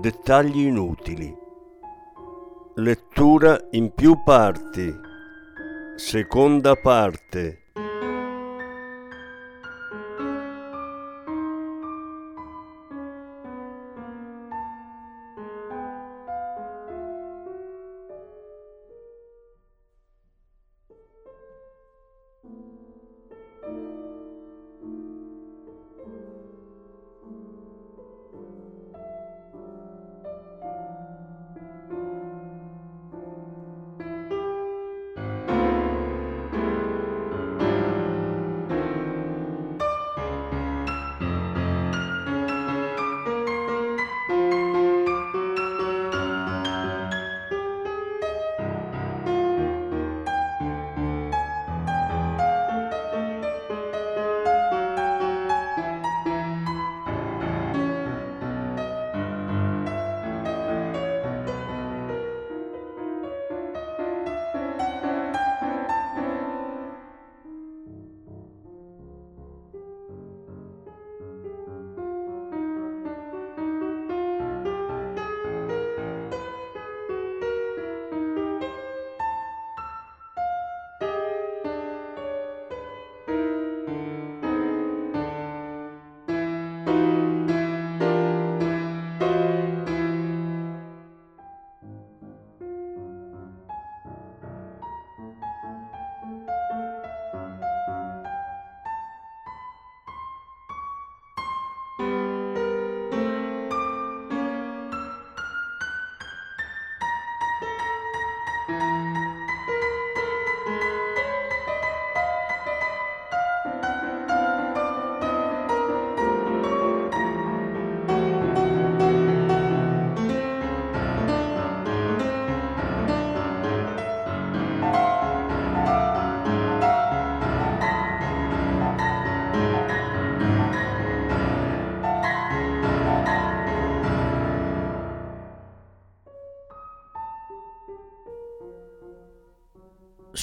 Dettagli inutili. Lettura in più parti. Seconda parte.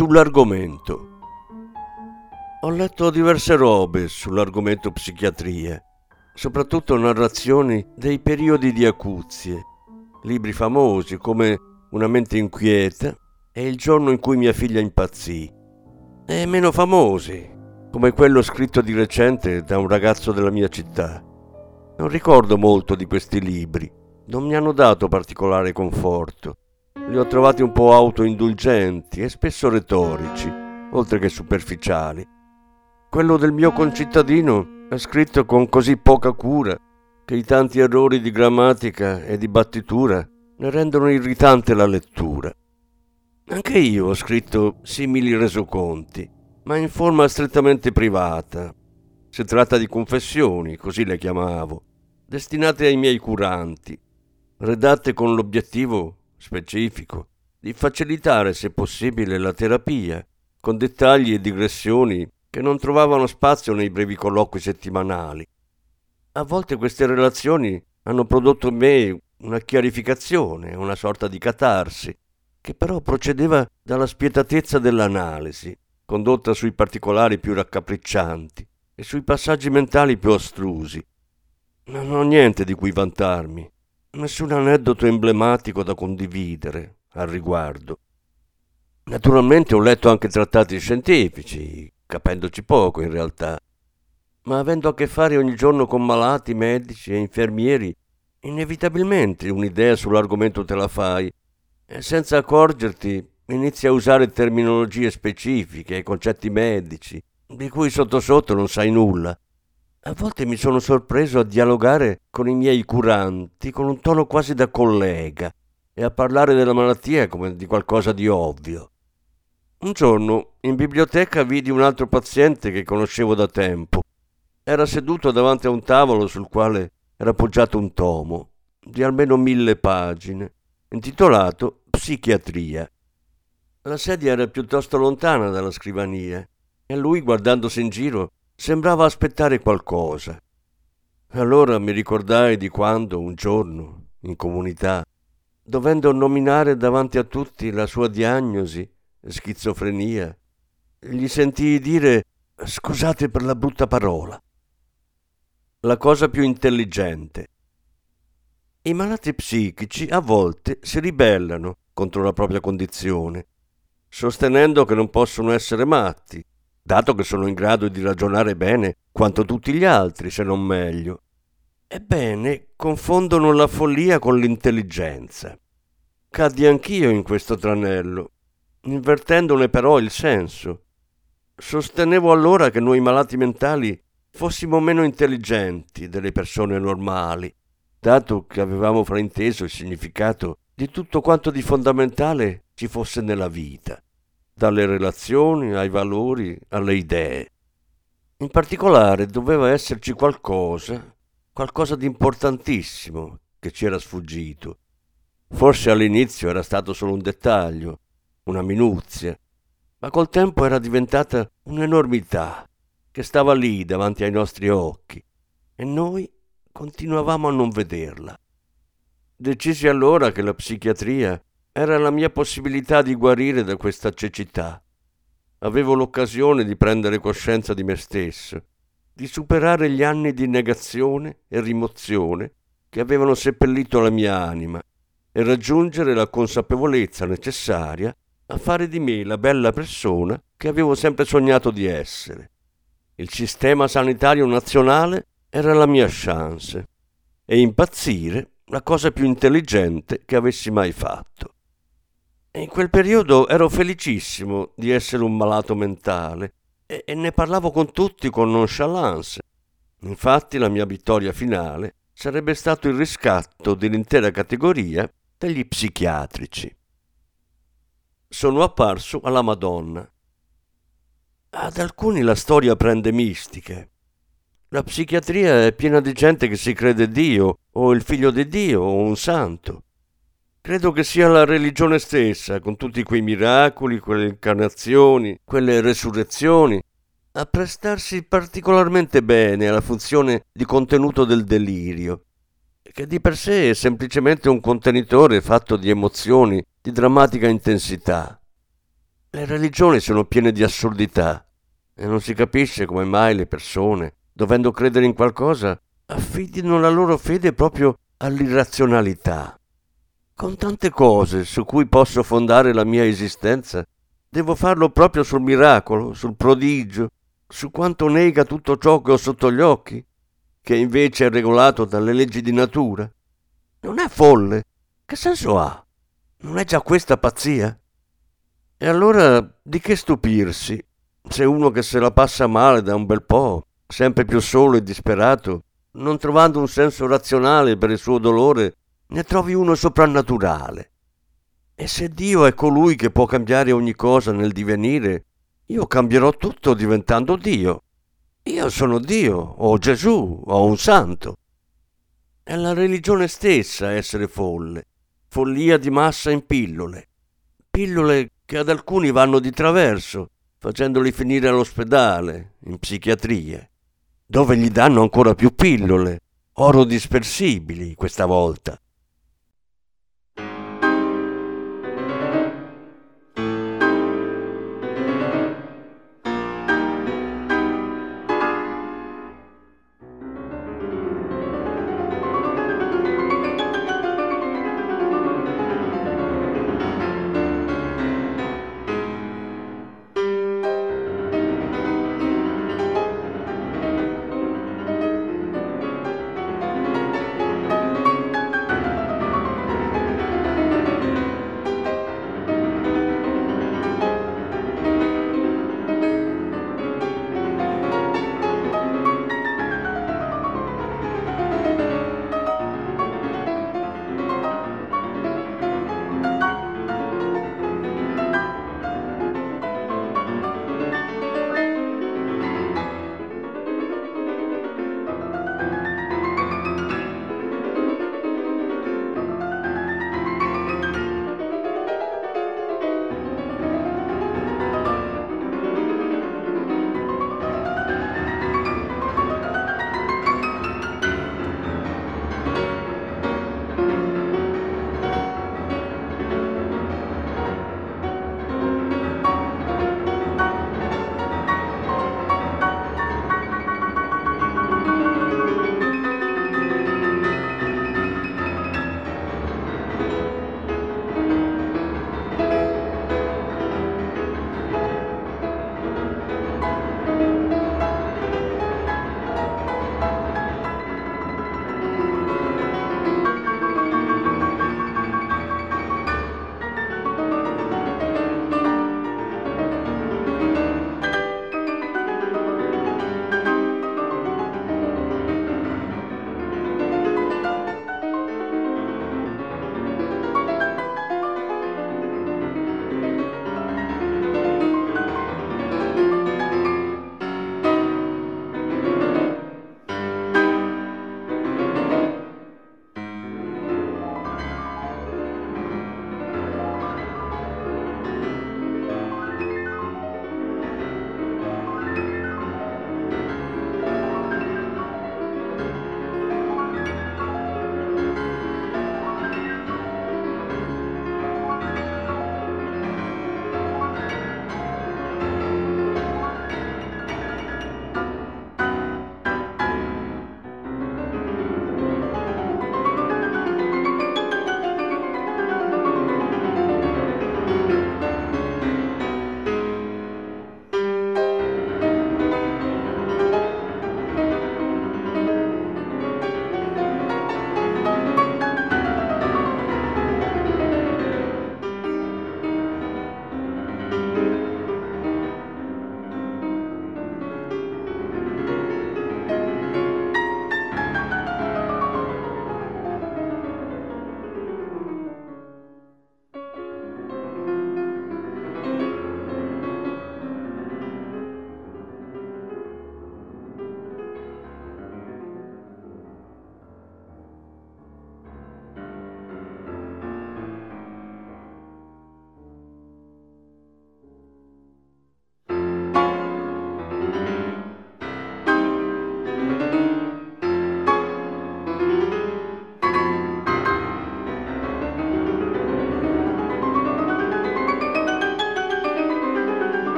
Sull'argomento. Ho letto diverse robe sull'argomento psichiatria, soprattutto narrazioni dei periodi di acuzie, libri famosi come Una mente inquieta e Il giorno in cui mia figlia impazzì, e meno famosi, come quello scritto di recente da un ragazzo della mia città. Non ricordo molto di questi libri, non mi hanno dato particolare conforto li ho trovati un po' autoindulgenti e spesso retorici, oltre che superficiali. Quello del mio concittadino è scritto con così poca cura che i tanti errori di grammatica e di battitura ne rendono irritante la lettura. Anche io ho scritto simili resoconti, ma in forma strettamente privata. Si tratta di confessioni, così le chiamavo, destinate ai miei curanti, redatte con l'obiettivo specifico di facilitare, se possibile, la terapia, con dettagli e digressioni che non trovavano spazio nei brevi colloqui settimanali. A volte queste relazioni hanno prodotto in me una chiarificazione, una sorta di catarsi, che però procedeva dalla spietatezza dell'analisi, condotta sui particolari più raccapriccianti e sui passaggi mentali più astrusi. Non ho niente di cui vantarmi, nessun aneddoto emblematico da condividere al riguardo. Naturalmente ho letto anche trattati scientifici, capendoci poco in realtà, ma avendo a che fare ogni giorno con malati, medici e infermieri, inevitabilmente un'idea sull'argomento te la fai e senza accorgerti inizi a usare terminologie specifiche e concetti medici, di cui sotto sotto non sai nulla. A volte mi sono sorpreso a dialogare con i miei curanti con un tono quasi da collega e a parlare della malattia come di qualcosa di ovvio. Un giorno in biblioteca vidi un altro paziente che conoscevo da tempo. Era seduto davanti a un tavolo sul quale era appoggiato un tomo. di almeno mille pagine, intitolato Psichiatria. La sedia era piuttosto lontana dalla scrivania e lui, guardandosi in giro, sembrava aspettare qualcosa. Allora mi ricordai di quando, un giorno, in comunità, dovendo nominare davanti a tutti la sua diagnosi, schizofrenia, gli sentii dire scusate per la brutta parola. La cosa più intelligente. I malati psichici a volte si ribellano contro la propria condizione, sostenendo che non possono essere matti, dato che sono in grado di ragionare bene quanto tutti gli altri, se non meglio. Ebbene, confondono la follia con l'intelligenza. Caddi anch'io in questo tranello, invertendone però il senso. Sostenevo allora che noi malati mentali fossimo meno intelligenti delle persone normali, dato che avevamo frainteso il significato di tutto quanto di fondamentale ci fosse nella vita, dalle relazioni ai valori alle idee. In particolare doveva esserci qualcosa, qualcosa di importantissimo che ci era sfuggito. Forse all'inizio era stato solo un dettaglio, una minuzia, ma col tempo era diventata un'enormità che stava lì davanti ai nostri occhi e noi continuavamo a non vederla. Decisi allora che la psichiatria era la mia possibilità di guarire da questa cecità. Avevo l'occasione di prendere coscienza di me stesso, di superare gli anni di negazione e rimozione che avevano seppellito la mia anima e raggiungere la consapevolezza necessaria a fare di me la bella persona che avevo sempre sognato di essere. Il sistema sanitario nazionale era la mia chance e impazzire la cosa più intelligente che avessi mai fatto. In quel periodo ero felicissimo di essere un malato mentale e, e ne parlavo con tutti con nonchalance. Infatti la mia vittoria finale sarebbe stato il riscatto dell'intera categoria degli psichiatrici sono apparso alla Madonna. Ad alcuni la storia prende mistiche. La psichiatria è piena di gente che si crede Dio, o il figlio di Dio, o un santo. Credo che sia la religione stessa, con tutti quei miracoli, quelle incarnazioni, quelle resurrezioni, a prestarsi particolarmente bene alla funzione di contenuto del delirio, che di per sé è semplicemente un contenitore fatto di emozioni di drammatica intensità. Le religioni sono piene di assurdità e non si capisce come mai le persone, dovendo credere in qualcosa, affidino la loro fede proprio all'irrazionalità. Con tante cose su cui posso fondare la mia esistenza, devo farlo proprio sul miracolo, sul prodigio, su quanto nega tutto ciò che ho sotto gli occhi, che invece è regolato dalle leggi di natura. Non è folle. Che senso ha? Non è già questa pazzia? E allora di che stupirsi se uno che se la passa male da un bel po', sempre più solo e disperato, non trovando un senso razionale per il suo dolore, ne trovi uno soprannaturale. E se Dio è colui che può cambiare ogni cosa nel divenire, io cambierò tutto diventando Dio. Io sono Dio, o Gesù, o un santo. È la religione stessa essere folle follia di massa in pillole. Pillole che ad alcuni vanno di traverso, facendoli finire all'ospedale, in psichiatria, dove gli danno ancora più pillole, oro dispersibili questa volta.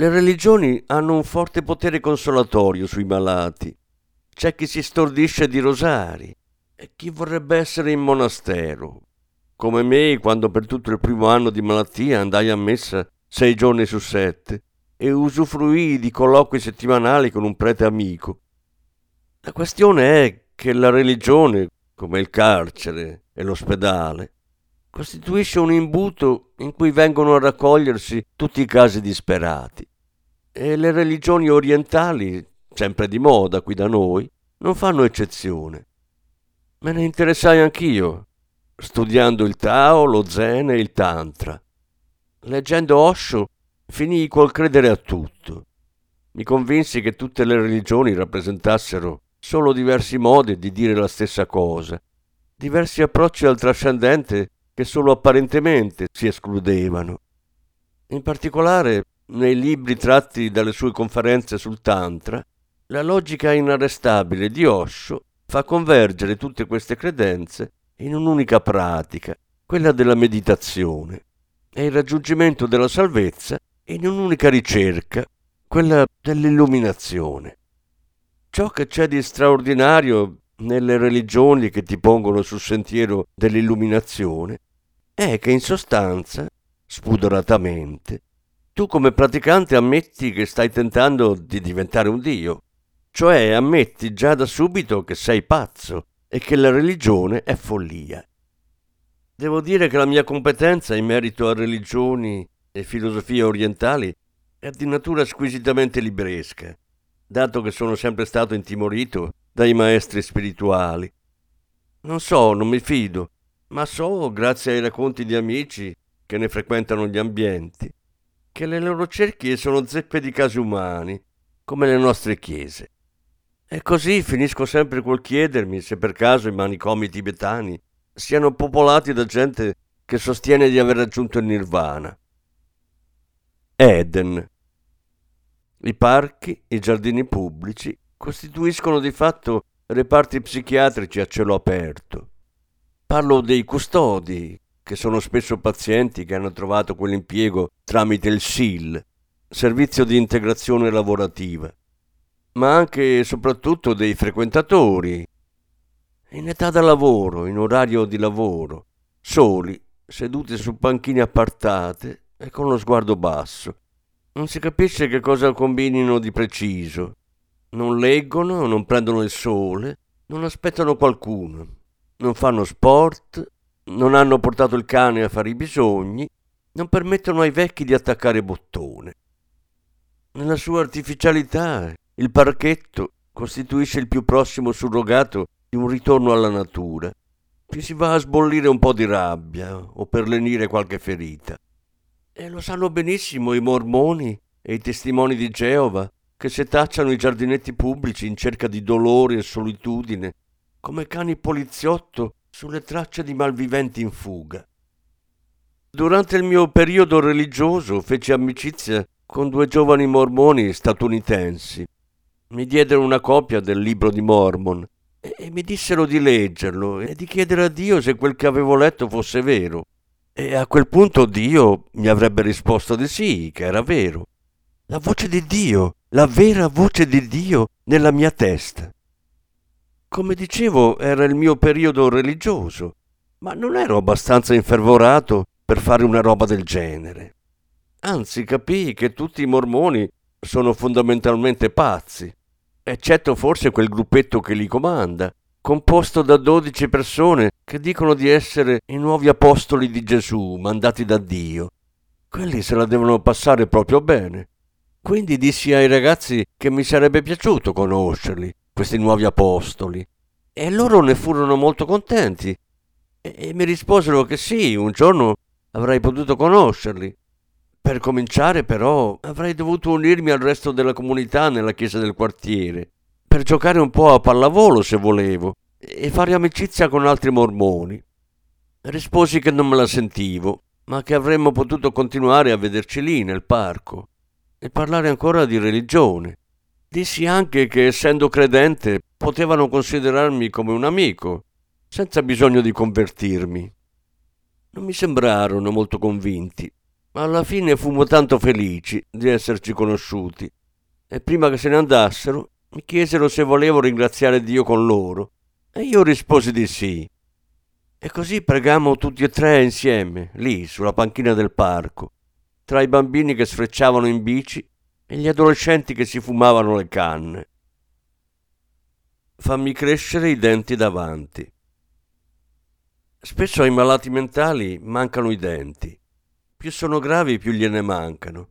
Le religioni hanno un forte potere consolatorio sui malati. C'è chi si stordisce di rosari e chi vorrebbe essere in monastero. Come me, quando per tutto il primo anno di malattia andai a messa sei giorni su sette e usufruii di colloqui settimanali con un prete amico. La questione è che la religione, come il carcere e l'ospedale, costituisce un imbuto in cui vengono a raccogliersi tutti i casi disperati. E le religioni orientali, sempre di moda qui da noi, non fanno eccezione. Me ne interessai anch'io, studiando il Tao, lo Zen e il Tantra. Leggendo Osho finii col credere a tutto. Mi convinsi che tutte le religioni rappresentassero solo diversi modi di dire la stessa cosa, diversi approcci al trascendente che solo apparentemente si escludevano. In particolare, nei libri tratti dalle sue conferenze sul Tantra, la logica inarrestabile di Osho fa convergere tutte queste credenze in un'unica pratica, quella della meditazione, e il raggiungimento della salvezza in un'unica ricerca, quella dell'illuminazione. Ciò che c'è di straordinario nelle religioni che ti pongono sul sentiero dell'illuminazione è che in sostanza, spudoratamente, tu come praticante ammetti che stai tentando di diventare un dio, cioè ammetti già da subito che sei pazzo e che la religione è follia. Devo dire che la mia competenza in merito a religioni e filosofie orientali è di natura squisitamente libresca, dato che sono sempre stato intimorito dai maestri spirituali. Non so, non mi fido, ma so, grazie ai racconti di amici che ne frequentano gli ambienti, che le loro cerchie sono zeppe di casi umani, come le nostre chiese. E così finisco sempre col chiedermi se per caso i manicomi tibetani siano popolati da gente che sostiene di aver raggiunto il nirvana. Eden. I parchi, i giardini pubblici costituiscono di fatto reparti psichiatrici a cielo aperto. Parlo dei custodi, che sono spesso pazienti che hanno trovato quell'impiego tramite il SIL, Servizio di Integrazione Lavorativa, ma anche e soprattutto dei frequentatori, in età da lavoro, in orario di lavoro, soli, seduti su panchine appartate e con lo sguardo basso. Non si capisce che cosa combinino di preciso. Non leggono, non prendono il sole, non aspettano qualcuno, non fanno sport, non hanno portato il cane a fare i bisogni, non permettono ai vecchi di attaccare bottone. Nella sua artificialità, il parchetto costituisce il più prossimo surrogato di un ritorno alla natura. Ci si va a sbollire un po' di rabbia o per lenire qualche ferita. E lo sanno benissimo i mormoni e i testimoni di Geova che setacciano i giardinetti pubblici in cerca di dolore e solitudine, come cani poliziotto sulle tracce di malviventi in fuga. Durante il mio periodo religioso feci amicizia con due giovani mormoni statunitensi. Mi diedero una copia del libro di Mormon e, mi dissero di leggerlo e di chiedere a Dio se quel che avevo letto fosse vero. E a quel punto Dio mi avrebbe risposto di sì, che era vero. La voce di Dio, la vera voce di Dio nella mia testa. Come dicevo, era il mio periodo religioso ma non ero abbastanza infervorato per fare una roba del genere. Anzi, capii che tutti i mormoni sono fondamentalmente pazzi, eccetto forse quel gruppetto che li comanda, composto da dodici persone che dicono di essere i nuovi apostoli di Gesù, mandati da Dio. Quelli se la devono passare proprio bene. Quindi dissi ai ragazzi che mi sarebbe piaciuto conoscerli, questi nuovi apostoli. E loro ne furono molto contenti e, mi risposero che sì, un giorno avrei potuto conoscerli. Per cominciare, però, avrei dovuto unirmi al resto della comunità nella chiesa del quartiere, per giocare un po' a pallavolo se volevo, e fare amicizia con altri mormoni. Risposi che non me la sentivo, ma che avremmo potuto continuare a vederci lì nel parco e parlare ancora di religione. Dissi anche che, essendo credente, potevano considerarmi come un amico, senza bisogno di convertirmi. Non mi sembrarono molto convinti, ma alla fine fummo tanto felici di esserci conosciuti e prima che se ne andassero mi chiesero se volevo ringraziare Dio con loro e io risposi di sì. E così pregammo tutti e tre insieme, lì sulla panchina del parco, tra i bambini che sfrecciavano in bici e gli adolescenti che si fumavano le canne. Fammi crescere i denti davanti. Spesso ai malati mentali mancano i denti. Più sono gravi, più gliene mancano.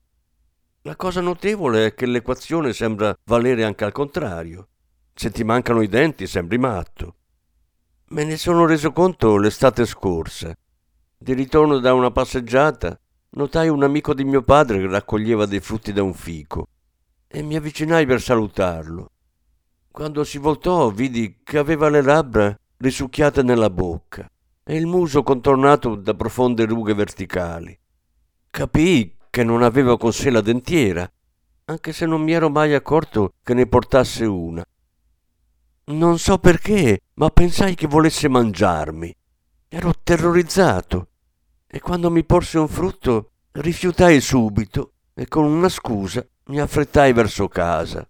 La cosa notevole è che l'equazione sembra valere anche al contrario. Se ti mancano i denti sembri matto. Me ne sono reso conto l'estate scorsa. Di ritorno da una passeggiata, notai un amico di mio padre che raccoglieva dei frutti da un fico e mi avvicinai per salutarlo. Quando si voltò vidi che aveva le labbra risucchiate nella bocca e il muso contornato da profonde rughe verticali. Capii che non aveva con sé la dentiera, anche se non mi ero mai accorto che ne portasse una. Non so perché, ma pensai che volesse mangiarmi. Ero terrorizzato e quando mi porse un frutto rifiutai subito e con una scusa mi affrettai verso casa.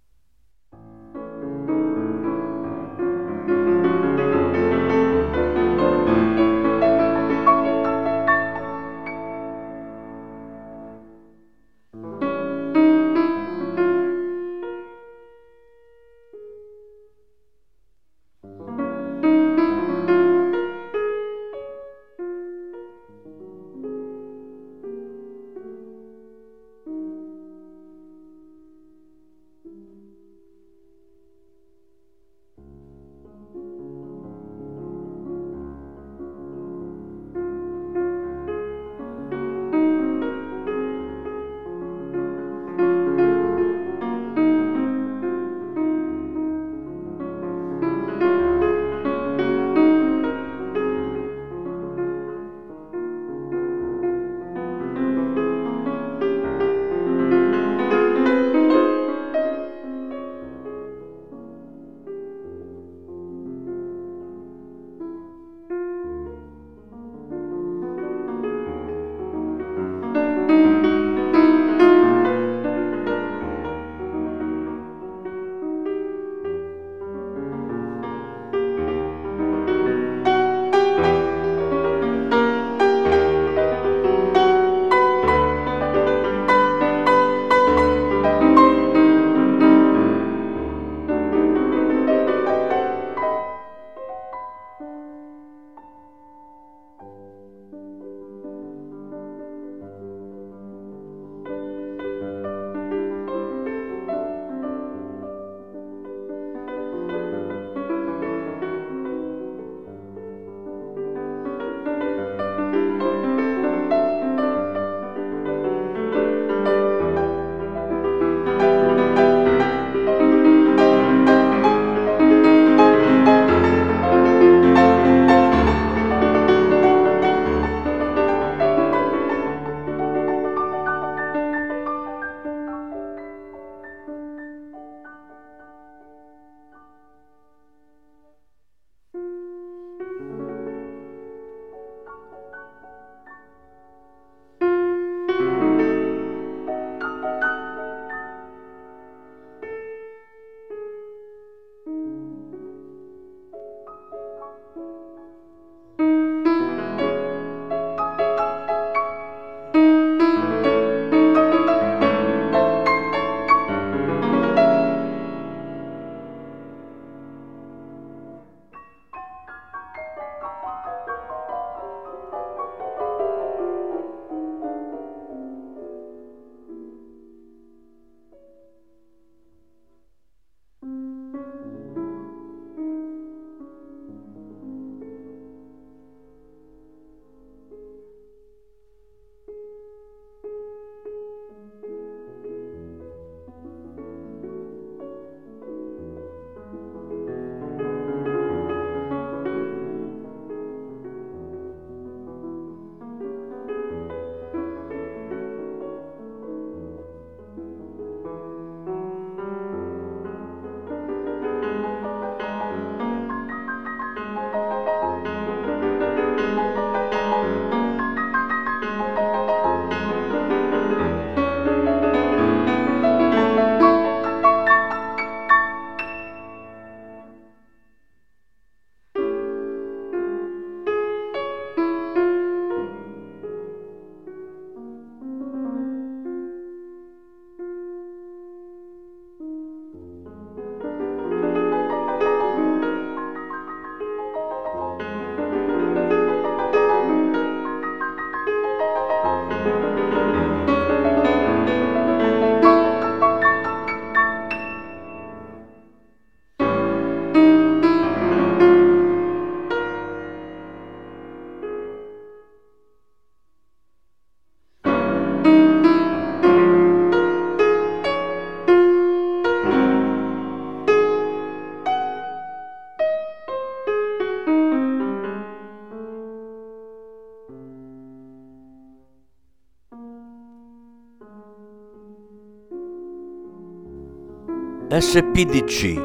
SPDC.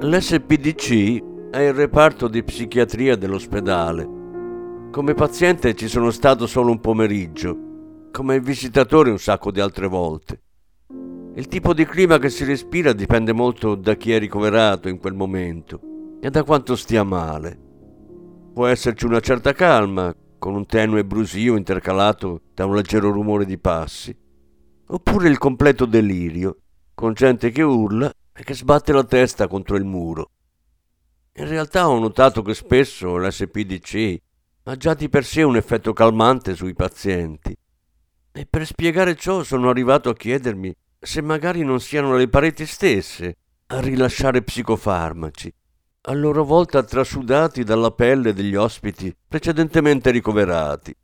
L'SPDC è il reparto di psichiatria dell'ospedale. Come paziente ci sono stato solo un pomeriggio, come visitatore un sacco di altre volte. Il tipo di clima che si respira dipende molto da chi è ricoverato in quel momento e da quanto stia male. Può esserci una certa calma, con un tenue brusio intercalato da un leggero rumore di passi, oppure il completo delirio, con gente che urla e che sbatte la testa contro il muro. In realtà ho notato che spesso l'SPDC ha già di per sé un effetto calmante sui pazienti. E per spiegare ciò sono arrivato a chiedermi se magari non siano le pareti stesse a rilasciare psicofarmaci, a loro volta trasudati dalla pelle degli ospiti precedentemente ricoverati.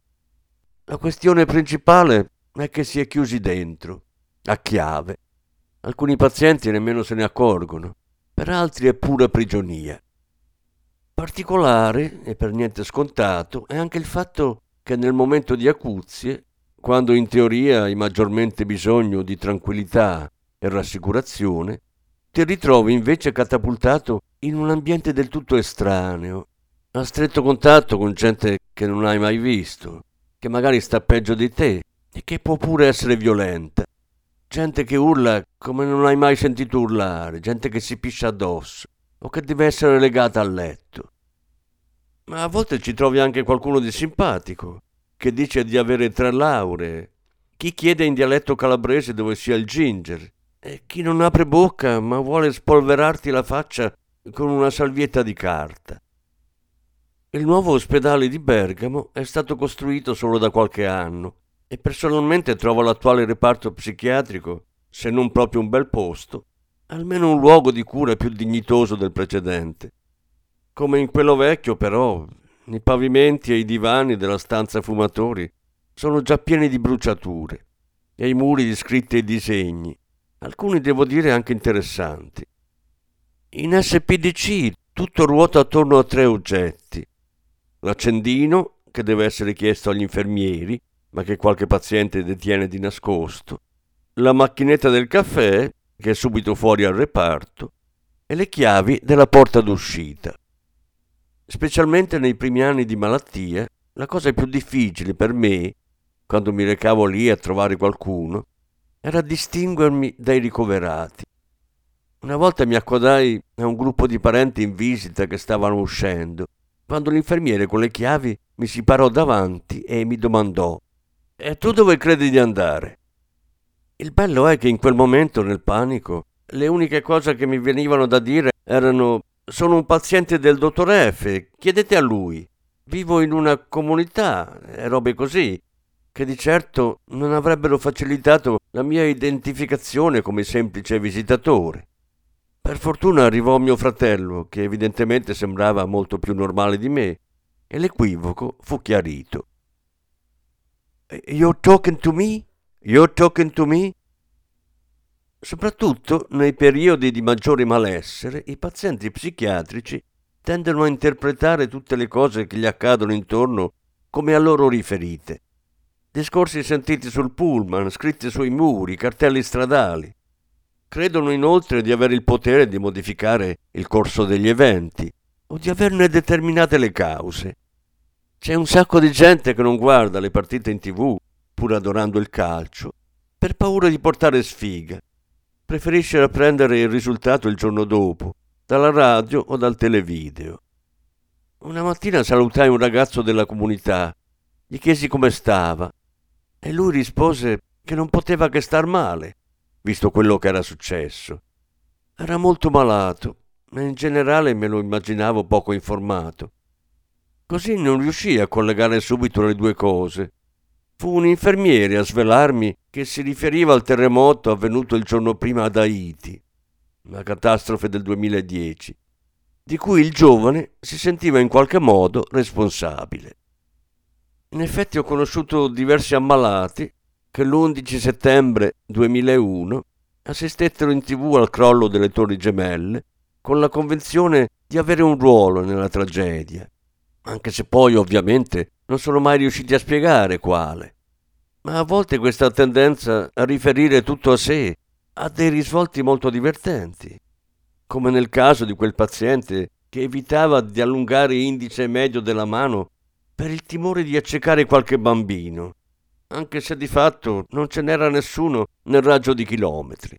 La questione principale è che si è chiusi dentro, a chiave, Alcuni pazienti nemmeno se ne accorgono, per altri è pura prigionia. Particolare e per niente scontato è anche il fatto che nel momento di acuzie, quando in teoria hai maggiormente bisogno di tranquillità e rassicurazione, ti ritrovi invece catapultato in un ambiente del tutto estraneo, a stretto contatto con gente che non hai mai visto, che magari sta peggio di te e che può pure essere violenta. Gente che urla come non hai mai sentito urlare, gente che si piscia addosso o che deve essere legata al letto. Ma a volte ci trovi anche qualcuno di simpatico, che dice di avere tre lauree, chi chiede in dialetto calabrese dove sia il ginger, e chi non apre bocca ma vuole spolverarti la faccia con una salvietta di carta. Il nuovo ospedale di Bergamo è stato costruito solo da qualche anno e personalmente trovo l'attuale reparto psichiatrico, se non proprio un bel posto, almeno un luogo di cura più dignitoso del precedente. Come in quello vecchio, però, i pavimenti e i divani della stanza fumatori sono già pieni di bruciature e i muri di scritte e disegni, alcuni devo dire anche interessanti. In SPDC tutto ruota attorno a tre oggetti. L'accendino, che deve essere chiesto agli infermieri, ma che qualche paziente detiene di nascosto, la macchinetta del caffè, che è subito fuori al reparto, e le chiavi della porta d'uscita. Specialmente nei primi anni di malattia, la cosa più difficile per me, quando mi recavo lì a trovare qualcuno, era distinguermi dai ricoverati. Una volta mi accodai a un gruppo di parenti in visita che stavano uscendo, quando l'infermiere con le chiavi mi si parò davanti e mi domandò e tu dove credi di andare? Il bello è che in quel momento, nel panico, le uniche cose che mi venivano da dire erano sono un paziente del dottor F, chiedete a lui. Vivo in una comunità e robe così, che di certo non avrebbero facilitato la mia identificazione come semplice visitatore. Per fortuna arrivò mio fratello, che evidentemente sembrava molto più normale di me, e l'equivoco fu chiarito. You're talking to me? You're talking to me? Soprattutto nei periodi di maggiore malessere, i pazienti psichiatrici tendono a interpretare tutte le cose che gli accadono intorno come a loro riferite. Discorsi sentiti sul pullman, scritti sui muri, cartelli stradali. Credono inoltre di avere il potere di modificare il corso degli eventi o di averne determinate le cause. C'è un sacco di gente che non guarda le partite in tv, pur adorando il calcio, per paura di portare sfiga. Preferisce apprendere il risultato il giorno dopo, dalla radio o dal televideo. Una mattina salutai un ragazzo della comunità, gli chiesi come stava e lui rispose che non poteva che star male, visto quello che era successo. Era molto malato e in generale me lo immaginavo poco informato. Così non riuscii a collegare subito le due cose. Fu un infermiere a svelarmi che si riferiva al terremoto avvenuto il giorno prima ad Haiti, la catastrofe del 2010, di cui il giovane si sentiva in qualche modo responsabile. In effetti ho conosciuto diversi ammalati che l'11 settembre 2001 assistettero in tv al crollo delle torri gemelle con la convinzione di avere un ruolo nella tragedia anche se poi ovviamente non sono mai riusciti a spiegare quale. Ma a volte questa tendenza a riferire tutto a sé ha dei risvolti molto divertenti, come nel caso di quel paziente che evitava di allungare indice medio della mano per il timore di accecare qualche bambino, anche se di fatto non ce n'era nessuno nel raggio di chilometri.